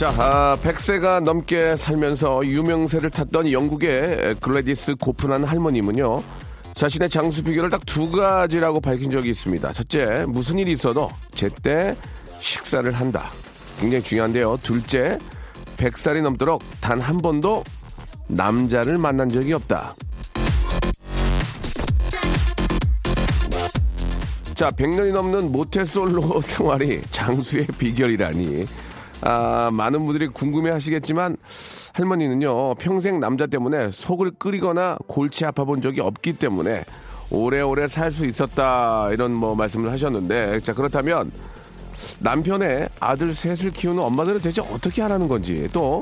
자, 아, 100세가 넘게 살면서 유명세를 탔던 영국의 글래디스 고픈한 할머님은요, 자신의 장수 비결을 딱 두 가지라고 밝힌 적이 있습니다. 첫째, 무슨 일이 있어도 제때 식사를 한다. 굉장히 중요한데요. 둘째, 100살이 넘도록 단 한 번도 남자를 만난 적이 없다. 자, 100년이 넘는 모태솔로 생활이 장수의 비결이라니. 아, 많은 분들이 궁금해 하시겠지만 할머니는요, 평생 남자 때문에 속을 끓이거나 골치 아파 본 적이 없기 때문에 오래오래 살 수 있었다. 이런 뭐 말씀을 하셨는데, 자, 그렇다면 남편의 아들 셋을 키우는 엄마들은 대체 어떻게 하라는 건지, 또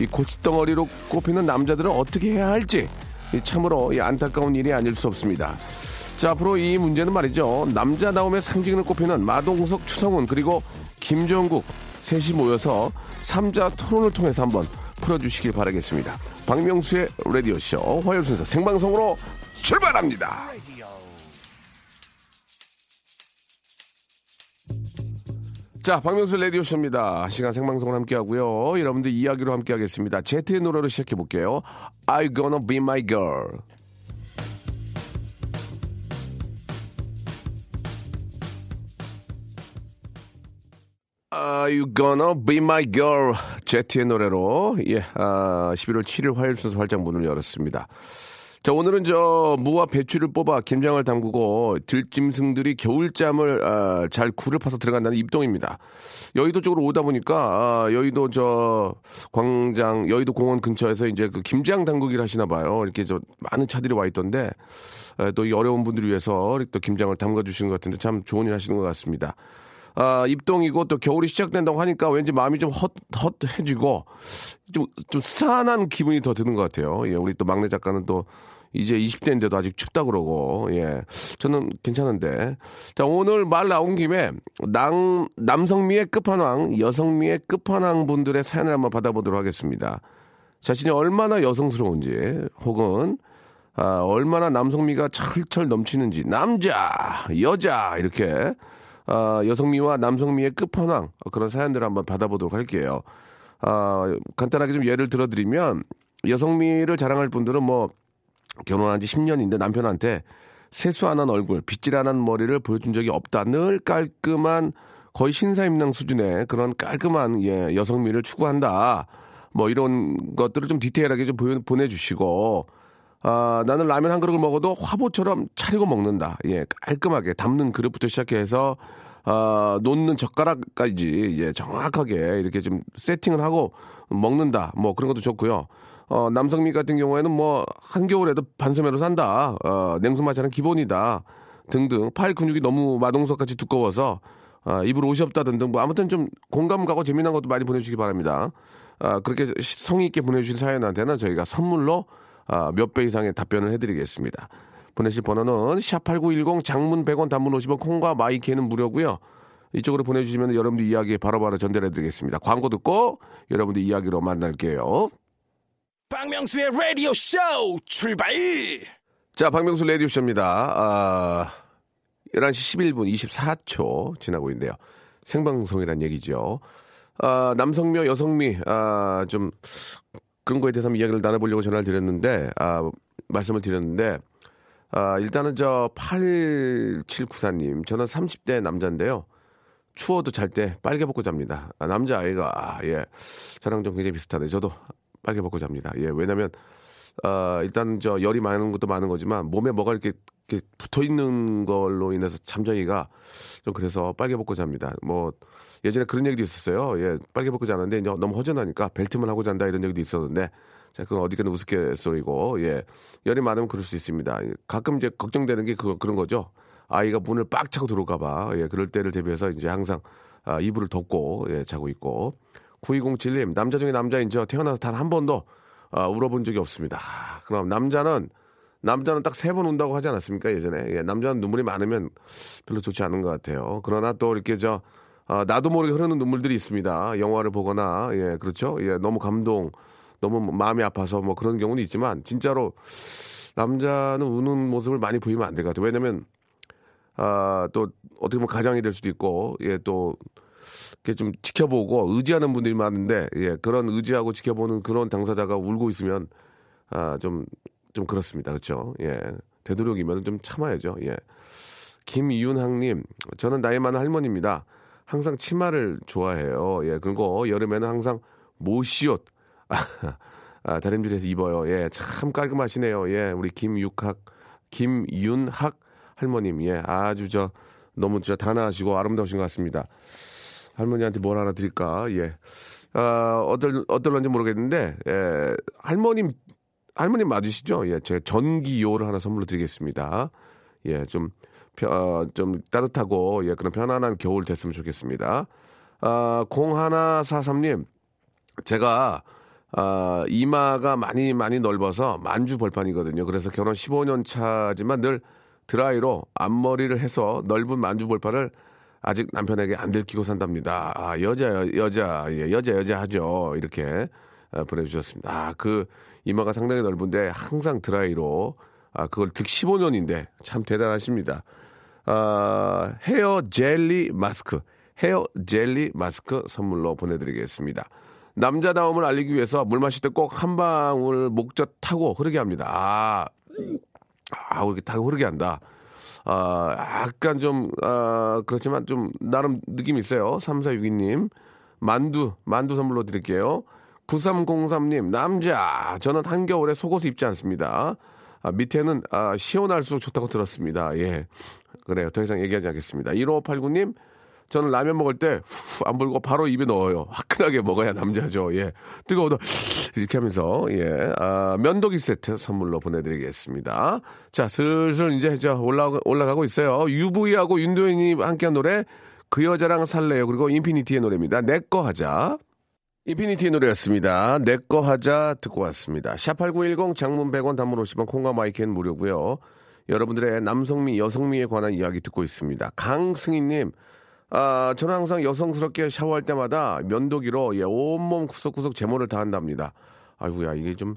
이 고치덩어리로 꼽히는 남자들은 어떻게 해야 할지, 이 참으로 이 안타까운 일이 아닐 수 없습니다. 자, 앞으로 이 문제는 말이죠. 남자다움의 상징을 꼽히는 마동석, 추성훈, 그리고 김종국 셋이 모여서 삼자 토론을 통해서 한번 풀어주시길 바라겠습니다. 박명수의 라디오쇼 화요일 순서 생방송으로 출발합니다. 자, 박명수 라디오쇼입니다. 시간 생방송을 함께하고요. 여러분들 이야기로 함께하겠습니다. 제트의 노래로 시작해볼게요. I gonna be my girl. Are you gonna be my girl? 제티의 노래로, 예, 아, 11월 7일 화요일 순서 활짝 문을 열었습니다. 자, 오늘은 저 무와 배추를 뽑아 김장을 담그고 들짐승들이 겨울잠을 아, 잘 굴을 파서 들어간다는 입동입니다. 여의도 쪽으로 오다 보니까 아, 여의도 저 광장, 여의도 공원 근처에서 이제 그 김장 담그기를 하시나 봐요. 이렇게 저 많은 차들이 와 있던데 아, 또이 어려운 분들을 위해서 또 김장을 담가 주시는 것 같은데 참 좋은 일 하시는 것 같습니다. 아, 입동이고 또 겨울이 시작된다고 하니까 왠지 마음이 좀 헛, 헛해지고 좀, 좀 스산한 기분이 더 드는 것 같아요. 예, 우리 또 막내 작가는 또 이제 20대인데도 아직 춥다 그러고, 예. 저는 괜찮은데. 자, 오늘 말 나온 김에 남, 남성미의 끝판왕, 여성미의 끝판왕 분들의 사연을 한번 받아보도록 하겠습니다. 자신이 얼마나 여성스러운지, 혹은 아, 얼마나 남성미가 철철 넘치는지, 남자, 여자, 이렇게 어, 여성미와 남성미의 끝판왕 그런 사연들을 한번 받아보도록 할게요. 어, 간단하게 좀 예를 들어드리면 여성미를 자랑할 분들은 뭐 결혼한 지 10년인데 남편한테 세수 안 한 얼굴, 빗질 안 한 머리를 보여준 적이 없다. 늘 깔끔한 거의 신사임당 수준의 그런 깔끔한 예, 여성미를 추구한다. 뭐 이런 것들을 좀 디테일하게 좀 보내주시고 아, 나는 라면 한 그릇을 먹어도 화보처럼 차리고 먹는다. 예, 깔끔하게 담는 그릇부터 시작해서 아, 놓는 젓가락까지 예, 정확하게 이렇게 좀 세팅을 하고 먹는다. 뭐 그런 것도 좋고요. 어, 남성미 같은 경우에는 뭐 한겨울에도 반소매로 산다. 어, 냉수 마찰은 기본이다. 등등. 팔 근육이 너무 마동석 같이 두꺼워서 아, 입을 옷이 없다 등등. 뭐 아무튼 좀 공감 가고 재미난 것도 많이 보내주시기 바랍니다. 아, 그렇게 성의 있게 보내주신 사연한테는 저희가 선물로 아, 몇 배 이상의 답변을 해드리겠습니다. 보내실 번호는 샵8910 장문 100원 단문 50원 콩과 My K는 무료고요. 이쪽으로 보내주시면 여러분들 이야기 바로 바로 전달해드리겠습니다. 광고 듣고 여러분들 이야기로 만날게요. 박명수의 라디오 쇼 출발! 자, 박명수 라디오 쇼입니다. 아, 11시 11분 24초 지나고 있는데요. 생방송이란 얘기죠. 아, 남성미, 여성미, 아, 좀 그런 거에 대해서 이야기를 나눠보려고 전화를 드렸는데, 아, 말씀을 드렸는데, 아, 일단은 저 8794님, 저는 30대 남자인데요. 추워도 잘 때 빨개 벗고 잡니다. 아, 남자아이가, 아, 예. 저랑 좀 굉장히 비슷하네. 저도 빨개 벗고 잡니다. 예, 왜냐면, 아, 일단 저 열이 많은 것도 많은 거지만 몸에 뭐가 이렇게, 이렇게 붙어 있는 걸로 인해서 잠자기가 좀 그래서 빨개 벗고 잡니다. 뭐, 예전에 그런 얘기도 있었어요. 예, 빨개 벗고 자는데 이제 너무 허전하니까 벨트만 하고 잔다 이런 얘기도 있었는데 자, 그건 어디까지 우스갯소리고, 예. 열이 많으면 그럴 수 있습니다. 가끔 이제 걱정되는 게 그, 그런 거죠. 아이가 문을 빡 차고 들어올까봐, 예. 그럴 때를 대비해서 이제 항상, 아, 이불을 덮고, 예, 자고 있고. 9207님, 남자 중에 남자인 저 태어나서 단 한 번도 아, 울어본 적이 없습니다. 아, 그럼 남자는 남자는 딱 세 번 운다고 하지 않았습니까 예전에? 예, 남자는 눈물이 많으면 별로 좋지 않은 것 같아요. 그러나 또 이렇게 저 아, 나도 모르게 흐르는 눈물들이 있습니다. 영화를 보거나 예 그렇죠. 예 너무 감동, 너무 마음이 아파서 뭐 그런 경우는 있지만 진짜로 남자는 우는 모습을 많이 보이면 안 될 것 같아요. 왜냐면 아, 또 어떻게 보면 가장이 될 수도 있고 예또 이렇게 좀 지켜보고 의지하는 분들이 많은데 예 그런 의지하고 지켜보는 그런 당사자가 울고 있으면 아좀좀 좀 그렇습니다. 그렇죠? 예. 되도록이면 좀 참아야죠. 예. 김이윤항님, 저는 나이 많은 할머니입니다. 항상 치마를 좋아해요. 예. 그리고 여름에는 항상 모시옷, 아, 다림질해서 입어요. 예. 참 깔끔하시네요. 예. 우리 김육학, 김윤학 할머님, 예. 아주 저, 너무 저 단아하시고 아름다우신 것 같습니다. 할머니한테 뭘 하나 드릴까? 예. 아, 어떨, 어떨런지 모르겠는데, 예. 할머님 할머님 맞으시죠? 예, 제가 전기요를 하나 선물로 드리겠습니다. 예, 좀, 어, 좀 따뜻하고, 예, 그런 편안한 겨울 됐으면 좋겠습니다. 아, 0143님, 제가, 아, 이마가 많이, 많이 넓어서 만주 벌판이거든요. 그래서 결혼 15년 차지만 늘 드라이로 앞머리를 해서 넓은 만주 벌판을 아직 남편에게 안 들키고 산답니다. 아, 여자, 여자, 예, 여자, 여자 하죠. 이렇게 아, 보내주셨습니다. 아, 그, 이마가 상당히 넓은데 항상 드라이로 아 그걸 득 15년인데 참 대단하십니다. 아 헤어 젤리 마스크 헤어 젤리 마스크 선물로 보내드리겠습니다. 남자다움을 알리기 위해서 물 마실 때 꼭 한 방울 목젖 타고 흐르게 합니다. 아, 아 이렇게 타고 흐르게 한다. 아, 약간 좀, 아, 그렇지만 좀, 나름 느낌이 있어요. 3462님. 만두, 만두 선물로 드릴게요. 9303님, 남자. 저는 한겨울에 속옷을 입지 않습니다. 아, 밑에는 아, 시원할수록 좋다고 들었습니다. 예. 그래요. 더 이상 얘기하지 않겠습니다. 1589님, 저는 라면 먹을 때 안 불고 바로 입에 넣어요. 화끈하게 먹어야 남자죠. 예. 뜨거워도 이렇게 하면서 예. 아, 면도기 세트 선물로 보내드리겠습니다. 자, 슬슬 이제 저 올라 올라가고 있어요. UV하고 윤도현이 함께한 노래 그 여자랑 살래요. 그리고 인피니트의 노래입니다. 내 거 하자. 인피니트 노래였습니다. 내 거 하자 듣고 왔습니다. 샵8910 장문 100원 단문 50원 콩과 My K는 무료고요. 여러분들의 남성미, 여성미에 관한 이야기 듣고 있습니다. 강승희님, 아, 저는 항상 여성스럽게 샤워할 때마다 면도기로 예, 온몸 구석구석 제모를 다 한답니다. 아이고야, 이게 좀,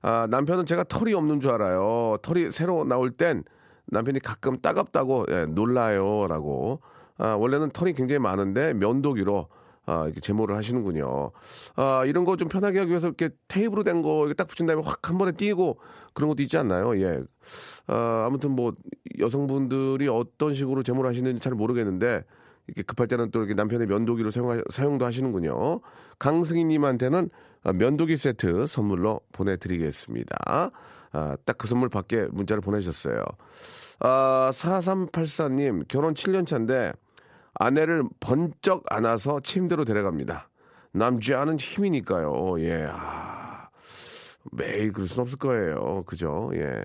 아, 남편은 제가 털이 없는 줄 알아요. 털이 새로 나올 땐 남편이 가끔 따갑다고 예, 놀라요. 라고. 아, 원래는 털이 굉장히 많은데 면도기로 아, 이렇게 제모를 하시는군요. 아, 이런 거 좀 편하게 하기 위해서 이렇게 테이프로 된 거 딱 붙인 다음에 확 한 번에 띄고 그런 것도 있지 않나요? 예. 아, 아무튼 뭐 여성분들이 어떤 식으로 제모를 하시는지 잘 모르겠는데 이렇게 급할 때는 또 이렇게 남편의 면도기로 사용, 사용도 하시는군요. 강승희님한테는 면도기 세트 선물로 보내드리겠습니다. 아, 딱 그 선물 밖에 문자를 보내주셨어요. 아, 4384님, 결혼 7년 차인데 아내를 번쩍 안아서 침대로 데려갑니다. 남자는 힘이니까요. 예. 아, 매일 그럴 순 없을 거예요. 그죠? 예.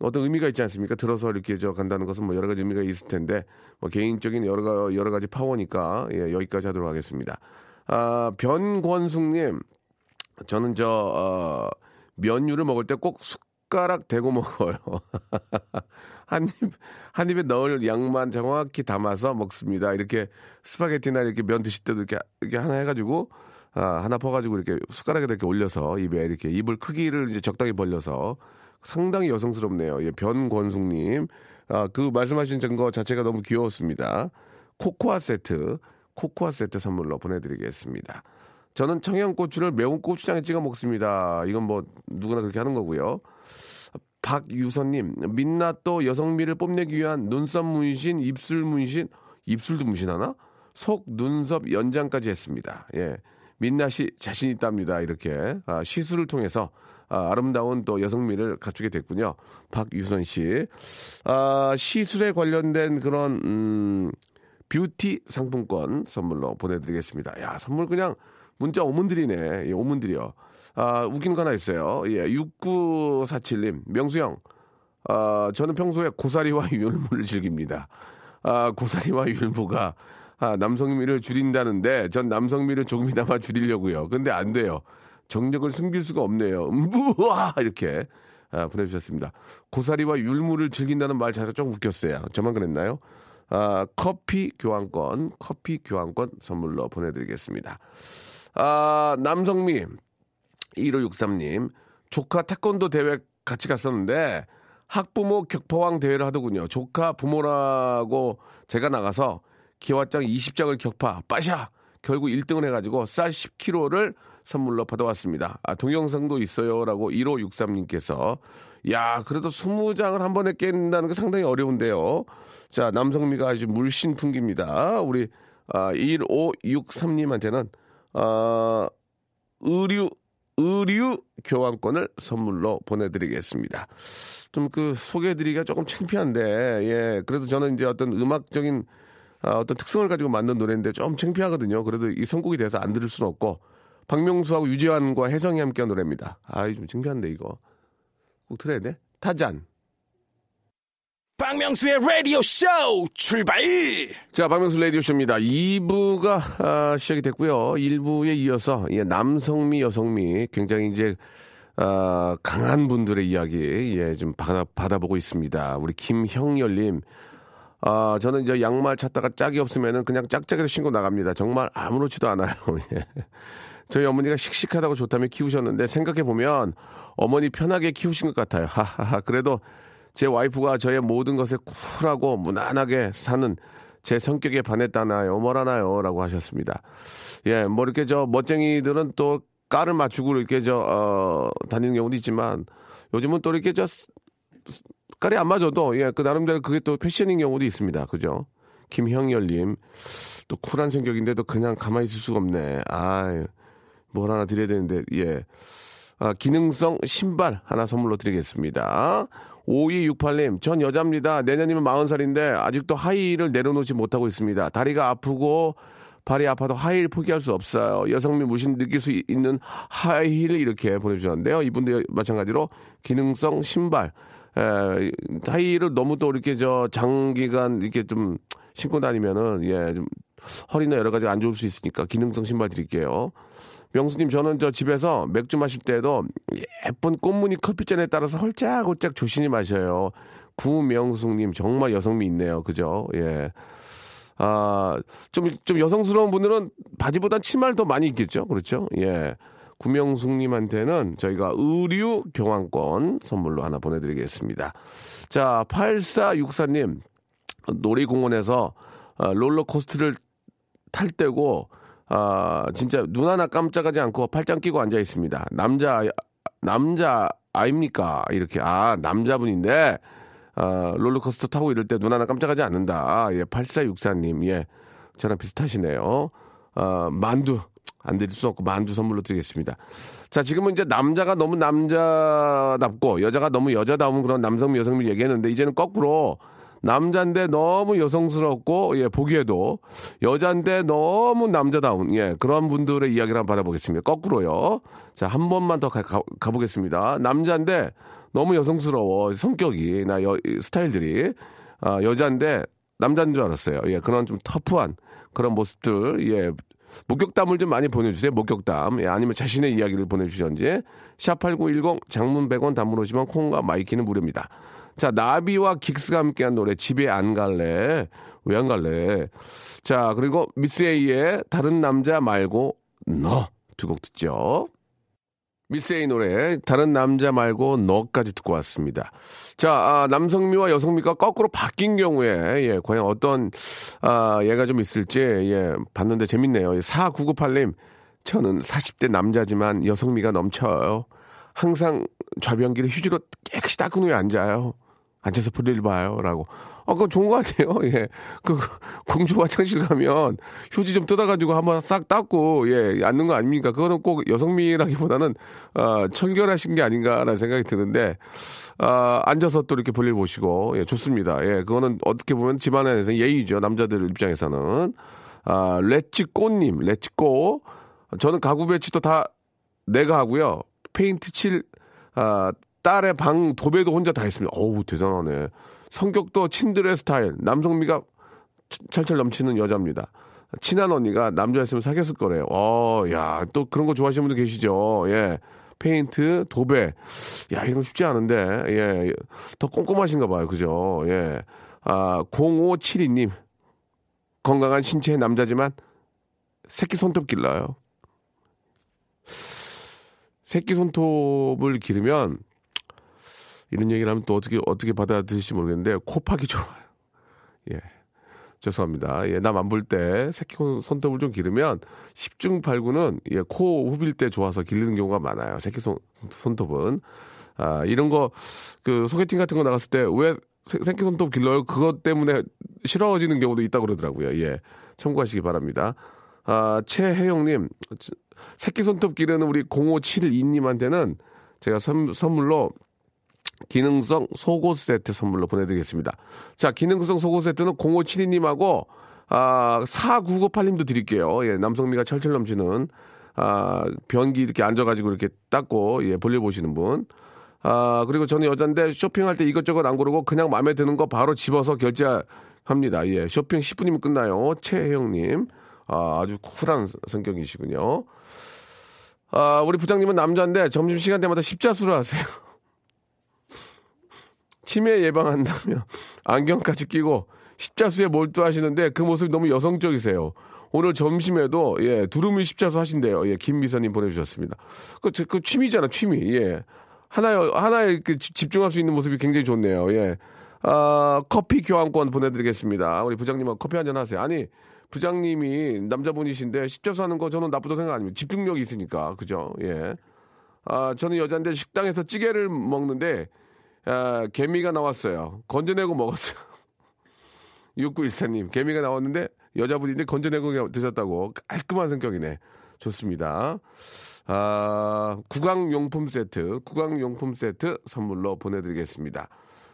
어떤 의미가 있지 않습니까? 들어서 이렇게 저 간다는 것은 뭐 여러 가지 의미가 있을 텐데 뭐 개인적인 여러 여러 가지 파워니까 예, 여기까지 하도록 하겠습니다. 아, 변권숙님, 저는 저 어, 면류를 먹을 때 꼭 숟 가락 대고 먹어요. 한 입, 한 입에 넣을 양만 정확히 담아서 먹습니다. 이렇게 스파게티나 이렇게 면 드실 때도 이렇게, 이렇게 하나 해가지고, 아, 하나 퍼가지고 이렇게 숟가락에 이렇게 올려서 입에 이렇게 입을 크기를 이제 적당히 벌려서 상당히 여성스럽네요. 예, 변권숙님. 아, 그 말씀하신 증거 자체가 너무 귀여웠습니다. 코코아 세트, 코코아 세트 선물로 보내드리겠습니다. 저는 청양고추를 매운 고추장에 찍어 먹습니다. 이건 뭐 누구나 그렇게 하는 거고요. 박유선님, 민낯도 여성미를 뽐내기 위한 눈썹 문신, 입술 문신, 입술도 문신하나? 속, 눈썹 연장까지 했습니다. 예. 민낯이 자신 있답니다. 이렇게. 아, 시술을 통해서 아, 아름다운 또 여성미를 갖추게 됐군요. 박유선 씨. 아, 시술에 관련된 그런, 음, 뷰티 상품권 선물로 보내드리겠습니다. 야, 선물 그냥 문자 오문들이네. 예, 오문들이요. 아, 웃긴 거 하나 있어요. 예, 6947님, 명수형. 아, 저는 평소에 고사리와 율무를 즐깁니다. 아, 고사리와 율무가 아, 남성미를 줄인다는데 전 남성미를 조금이나마 줄이려고요. 근데 안 돼요. 정력을 숨길 수가 없네요. 음부와 이렇게 아, 보내주셨습니다. 고사리와 율무를 즐긴다는 말 자체가 좀 웃겼어요. 저만 그랬나요? 아, 커피 교환권, 커피 교환권 선물로 보내드리겠습니다. 아, 남성미 1563님 조카 태권도 대회 같이 갔었는데 학부모 격파왕 대회를 하더군요. 조카 부모라고 제가 나가서 기와장 20장을 격파 빠샤 결국 1등을 해가지고 쌀 10kg를 선물로 받아왔습니다. 아, 동영상도 있어요 라고 1563님께서 야 그래도 20장을 한 번에 깬다는 게 상당히 어려운데요. 자 남성미가 아주 물씬 풍깁니다. 우리 아, 1563님한테는 아, 의류 의류 교환권을 선물로 보내드리겠습니다. 좀 그 소개해드리기가 조금 창피한데, 예. 그래도 저는 이제 어떤 음악적인 아, 어떤 특성을 가지고 만든 노래인데 좀 창피하거든요. 그래도 이 선곡이 돼서 안 들을 수는 없고, 박명수하고 유재환과 혜성이 함께한 노래입니다. 아, 좀 창피한데, 이거. 꼭 틀어야 돼? 타잔. 박명수의 라디오 쇼 출발! 자, 박명수 라디오 쇼입니다. 2부가 아, 시작이 됐고요. 1부에 이어서 예, 남성미, 여성미 굉장히 이제 아, 강한 분들의 이야기 예, 좀 받아, 받아보고 있습니다. 우리 김형열님. 아, 저는 이제 양말 찾다가 짝이 없으면은 그냥 짝짝이를 신고 나갑니다. 정말 아무렇지도 않아요. 예. 저희 어머니가 씩씩하다고 좋다며 키우셨는데 생각해 보면 어머니 편하게 키우신 것 같아요. 하하하. 그래도 제 와이프가 저의 모든 것에 쿨하고 무난하게 사는 제 성격에 반했다나요? 뭐라나요? 라고 하셨습니다. 예, 뭐 이렇게 저 멋쟁이들은 또 깔을 맞추고 이렇게 저, 어, 다니는 경우도 있지만 요즘은 또 이렇게 저 깔이 안 맞아도 예, 그 나름대로 그게 또 패션인 경우도 있습니다. 그죠? 김형열님. 또 쿨한 성격인데도 그냥 가만히 있을 수가 없네. 아, 뭘 하나 드려야 되는데, 예. 아, 기능성 신발 하나 선물로 드리겠습니다. 5268님, 전 여자입니다. 내년이면 40살인데 아직도 하이힐을 내려놓지 못하고 있습니다. 다리가 아프고 발이 아파도 하이힐 포기할 수 없어요. 여성미 무신 느낄 수 있는 하이힐을 이렇게 보내주셨는데요. 이분도 마찬가지로 기능성 신발. 에, 하이힐을 너무 또 이렇게 저 장기간 이렇게 좀 신고 다니면은 예, 좀 허리나 여러 가지 안 좋을 수 있으니까 기능성 신발 드릴게요. 명수님, 저는 저 집에서 맥주 마실 때도 예쁜 꽃무늬 커피잔에 따라서 헐짝헐짝 조심히 마셔요. 구명숙님, 정말 여성미 있네요. 그죠? 예. 아, 좀, 좀 여성스러운 분들은 바지보단 치마를 더 많이 입겠죠? 그렇죠? 예. 구명숙님한테는 저희가 의류 교환권 선물로 하나 보내드리겠습니다. 자, 8464님, 놀이공원에서 아, 롤러코스터를 탈 때고 아, 진짜 눈 하나 깜짝하지 않고 팔짱 끼고 앉아 있습니다. 남자, 남자 아닙니까? 이렇게, 아, 남자분인데, 아, 롤러코스터 타고 이럴 때 눈 하나 깜짝하지 않는다. 아, 예, 8464님, 예, 저랑 비슷하시네요. 아, 만두, 안 드릴 수 없고 만두 선물로 드리겠습니다. 자, 지금은 이제 남자가 너무 남자답고 여자가 너무 여자다운 그런 남성미 여성미 얘기했는데 이제는 거꾸로 남자인데 너무 여성스럽고 예 보기에도 여자인데 너무 남자다운 예 그런 분들의 이야기를 한번 받아보겠습니다. 거꾸로요. 자 한 번만 더 가, 가, 보겠습니다 남자인데 너무 여성스러워 성격이 나 여, 스타일들이 아, 여자인데 남자인 줄 알았어요. 예 그런 좀 터프한 그런 모습들 예 목격담을 좀 많이 보내주세요. 목격담. 예, 아니면 자신의 이야기를 보내주시던지. 샵8910 장문 100원 단문 50원 콩과 My K는 무료입니다. 자, 나비와 긱스가 함께한 노래 집에 안 갈래. 왜 안 갈래? 자, 그리고 미스 A의 다른 남자 말고 너 두 곡 듣죠. 미스 A 노래 다른 남자 말고 너까지 듣고 왔습니다. 자, 아, 남성미와 여성미가 거꾸로 바뀐 경우에 예, 과연 어떤 아, 얘가 좀 있을지 예, 봤는데 재밌네요. 4998님 저는 40대 남자지만 여성미가 넘쳐요. 항상 좌변기를 휴지로 깨끗이 닦은 후에 앉아요. 앉아서 볼일 봐요. 라고. 아, 그거 좋은 거 아니에요? 예. 그, 공주 화장실 가면 휴지 좀 뜯어가지고 한번 싹 닦고, 예, 앉는 거 아닙니까? 그거는 꼭 여성미라기보다는, 어, 청결하신 게 아닌가라는 생각이 드는데, 아, 앉아서 또 이렇게 볼일 보시고, 예, 좋습니다. 예, 그거는 어떻게 보면 집안에서 예의죠. 남자들 입장에서는. 아, Let's go님, Let's go. 저는 가구 배치도 다 내가 하고요. 페인트 칠, 아, 딸의 방 도배도 혼자 다 했습니다. 어우, 대단하네. 성격도 친드레 스타일, 남성미가 철철 넘치는 여자입니다. 친한 언니가 남자였으면 사귀었을 거래요. 어, 야, 또 그런 거 좋아하시는 분들 계시죠. 예. 페인트, 도배. 야, 거 쉽지 않은데. 예. 더 꼼꼼하신가 봐요. 그죠? 예. 아, 0572님. 건강한 신체의 남자지만 새끼 손톱 길러요. 새끼 손톱을 기르면 이런 얘기를 하면 또 어떻게 어떻게 받아들일지 모르겠는데 코팍이 좋아요. 예. 죄송합니다. 예, 남 안 볼 때 새끼 손톱을 좀 기르면 10중 8구는 예, 코 후빌 때 좋아서 기르는 경우가 많아요. 새끼 손, 손톱은. 아, 이런 거, 그 소개팅 같은 거 나갔을 때 왜 새끼 손톱 길러요? 그것 때문에 싫어지는 경우도 있다고 그러더라고요. 예. 참고하시기 바랍니다. 아, 최혜영님, 새끼 손톱 기르는 우리 0572님한테는 제가 선, 선물로 기능성 속옷 세트 선물로 보내드리겠습니다. 자, 기능성 속옷 세트는 0572님하고, 아, 4998님도 드릴게요. 예, 남성미가 철철 넘치는, 아, 변기 이렇게 앉아가지고 이렇게 닦고, 예, 볼려보시는 분. 아, 그리고 저는 여잔데 쇼핑할 때 이것저것 안 고르고 그냥 마음에 드는 거 바로 집어서 결제합니다. 예, 쇼핑 10분이면 끝나요. 최혜영님. 아, 아주 쿨한 성격이시군요. 아, 우리 부장님은 남자인데 점심시간 때마다 십자수를 하세요. 치매 예방한다며 안경까지 끼고 십자수에 몰두하시는데 그 모습이 너무 여성적이세요. 오늘 점심에도 예 두루미 십자수 하신대요. 예 김미선님 보내주셨습니다. 그, 그 취미잖아 취미. 예 하나에 하나에 그 집중할 수 있는 모습이 굉장히 좋네요. 예. 아 커피 교환권 보내드리겠습니다. 우리 부장님하고 커피 한 잔 하세요. 아니 부장님이 남자분이신데 십자수 하는 거 저는 나쁘다 생각 아닙니다. 집중력이 있으니까 그죠? 예. 아 저는 여자인데 식당에서 찌개를 먹는데 아, 개미가 나왔어요. 건져내고 먹었어요. 6914님, 개미가 나왔는데 여자분인데 건져내고 드셨다고 깔끔한 성격이네. 좋습니다. 아, 구강용품 세트, 구강용품 세트 선물로 보내드리겠습니다.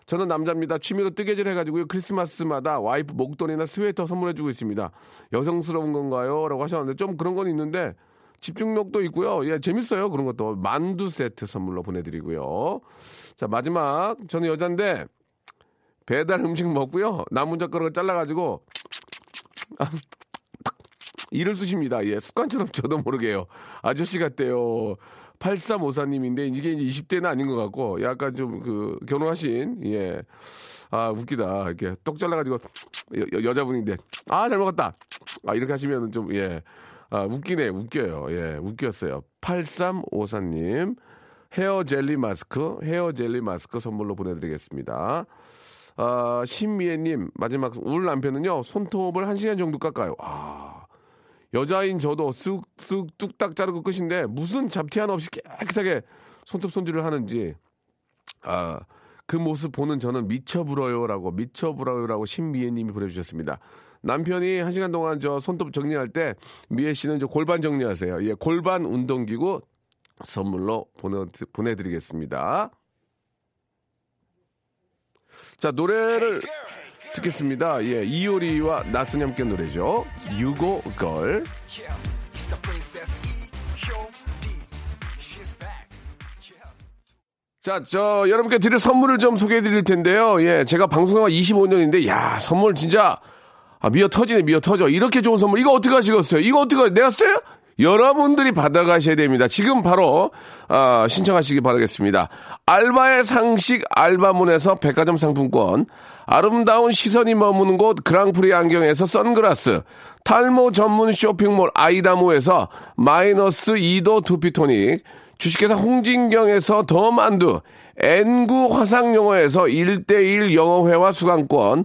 저는 남자입니다. 취미로 뜨개질 해가지고요. 크리스마스마다 와이프 목도리나 스웨터 선물해주고 있습니다. 여성스러운 건가요? 라고 하셨는데 좀 그런 건 있는데 집중력도 있고요. 예, 재밌어요. 그런 것도. 만두 세트 선물로 보내드리고요. 자, 마지막. 저는 여잔데 배달 음식 먹고요. 남은 젓가락을 잘라가지고 이를 쑤십니다. 예, 습관처럼 저도 모르게요. 아저씨 같대요. 8354님인데 이게 이제 20대는 아닌 것 같고 약간 좀 그 결혼하신 예. 아, 웃기다. 이렇게 똑 잘라 가지고 여, 여자분인데 아, 잘 먹었다. 아, 이렇게 하시면 좀 예. 아, 웃기네. 웃겨요. 예, 웃겼어요. 8354님. 헤어 젤리 마스크, 헤어 젤리 마스크 선물로 보내드리겠습니다. 아, 신미애님, 마지막, 울 남편은요, 손톱을 한 시간 정도 깎아요. 아, 여자인 저도 쓱쓱 뚝딱 자르고 끝인데, 무슨 잡티 하나 없이 깨끗하게 손톱 손질을 하는지, 아, 그 모습 보는 저는 미쳐 불어요라고, 미쳐 불어요라고 신미애님이 보내주셨습니다. 남편이 한 시간 동안 저 손톱 정리할 때, 미애 씨는 저 골반 정리하세요. 예, 골반 운동기구 선물로 보내, 보내드리겠습니다. 자, 노래를 듣겠습니다. 예, 이효리와 나순함께 노래죠. 유고걸. 자, 저, 여러분께 드릴 선물을 좀 소개해 드릴 텐데요. 예, 제가 방송한 25년인데, 야, 선물 진짜, 아, 미어 터지네, 미어 터져. 이렇게 좋은 선물, 이거 어떻게 하시겠어요? 이거 어떻게, 내가 써요? 여러분들이 받아가셔야 됩니다. 지금 바로 아, 신청하시기 바라겠습니다. 알바의 상식 알바문에서 백화점 상품권, 아름다운 시선이 머무는 곳 그랑프리 안경에서 선글라스, 탈모 전문 쇼핑몰 아이다모에서 마이너스 2도 두피토닉, 주식회사 홍진경에서 더 만두, N구 화상영어에서 1대1 영어회화 수강권,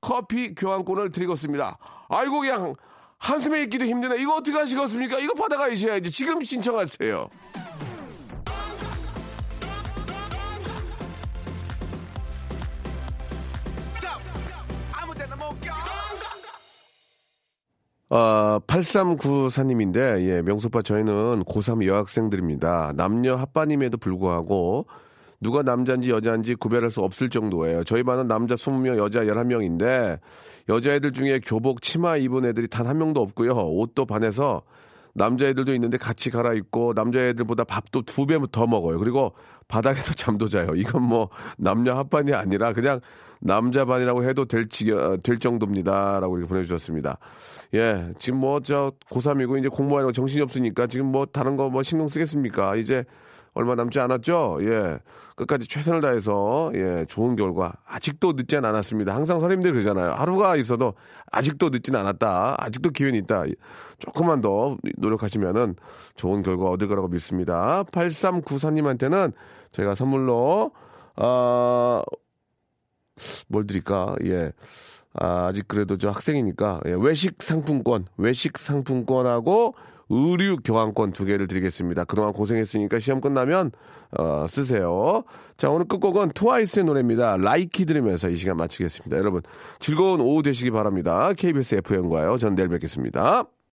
커피 교환권을 드리고 있습니다. 아이고 그냥 한숨에 있기도 힘드네. 이거 어떻게 하시겠습니까? 이거 받아가셔야지. 지금 신청하세요. 어, 8394님인데, 예, 명수빠 저희는 고3 여학생들입니다. 남녀 합반임에도 불구하고, 누가 남자인지 여자인지 구별할 수 없을 정도예요. 저희 반은 남자 20명, 여자 11명인데, 여자애들 중에 교복 치마 입은 애들이 단 한 명도 없고요. 옷도 반해서 남자애들도 있는데 같이 갈아입고, 남자애들보다 밥도 두 배 더 먹어요. 그리고 바닥에서 잠도 자요. 이건 뭐, 남녀 합반이 아니라 그냥 남자 반이라고 해도 될, 지, 될 정도입니다. 라고 이렇게 보내주셨습니다. 예, 지금 뭐, 저, 고3이고 이제 공부하려고 정신이 없으니까 지금 뭐, 다른 거 뭐 신경 쓰겠습니까? 이제 얼마 남지 않았죠? 예. 끝까지 최선을 다해서, 예, 좋은 결과. 아직도 늦진 않았습니다. 항상 선생님들 그러잖아요. 하루가 있어도 아직도 늦진 않았다. 아직도 기회는 있다. 조금만 더 노력하시면은 좋은 결과 얻을 거라고 믿습니다. 8394님한테는 제가 선물로, 아, 뭘 드릴까? 예. 아, 아직 그래도 저 학생이니까 예, 외식 상품권, 외식 상품권하고 의류 교환권 두 개를 드리겠습니다. 그동안 고생했으니까 시험 끝나면 어, 쓰세요. 자, 오늘 끝곡은 트와이스의 노래입니다. 라이키 들으면서 이 시간 마치겠습니다. 여러분 즐거운 오후 되시기 바랍니다. KBS FM과요. 전 내일 뵙겠습니다.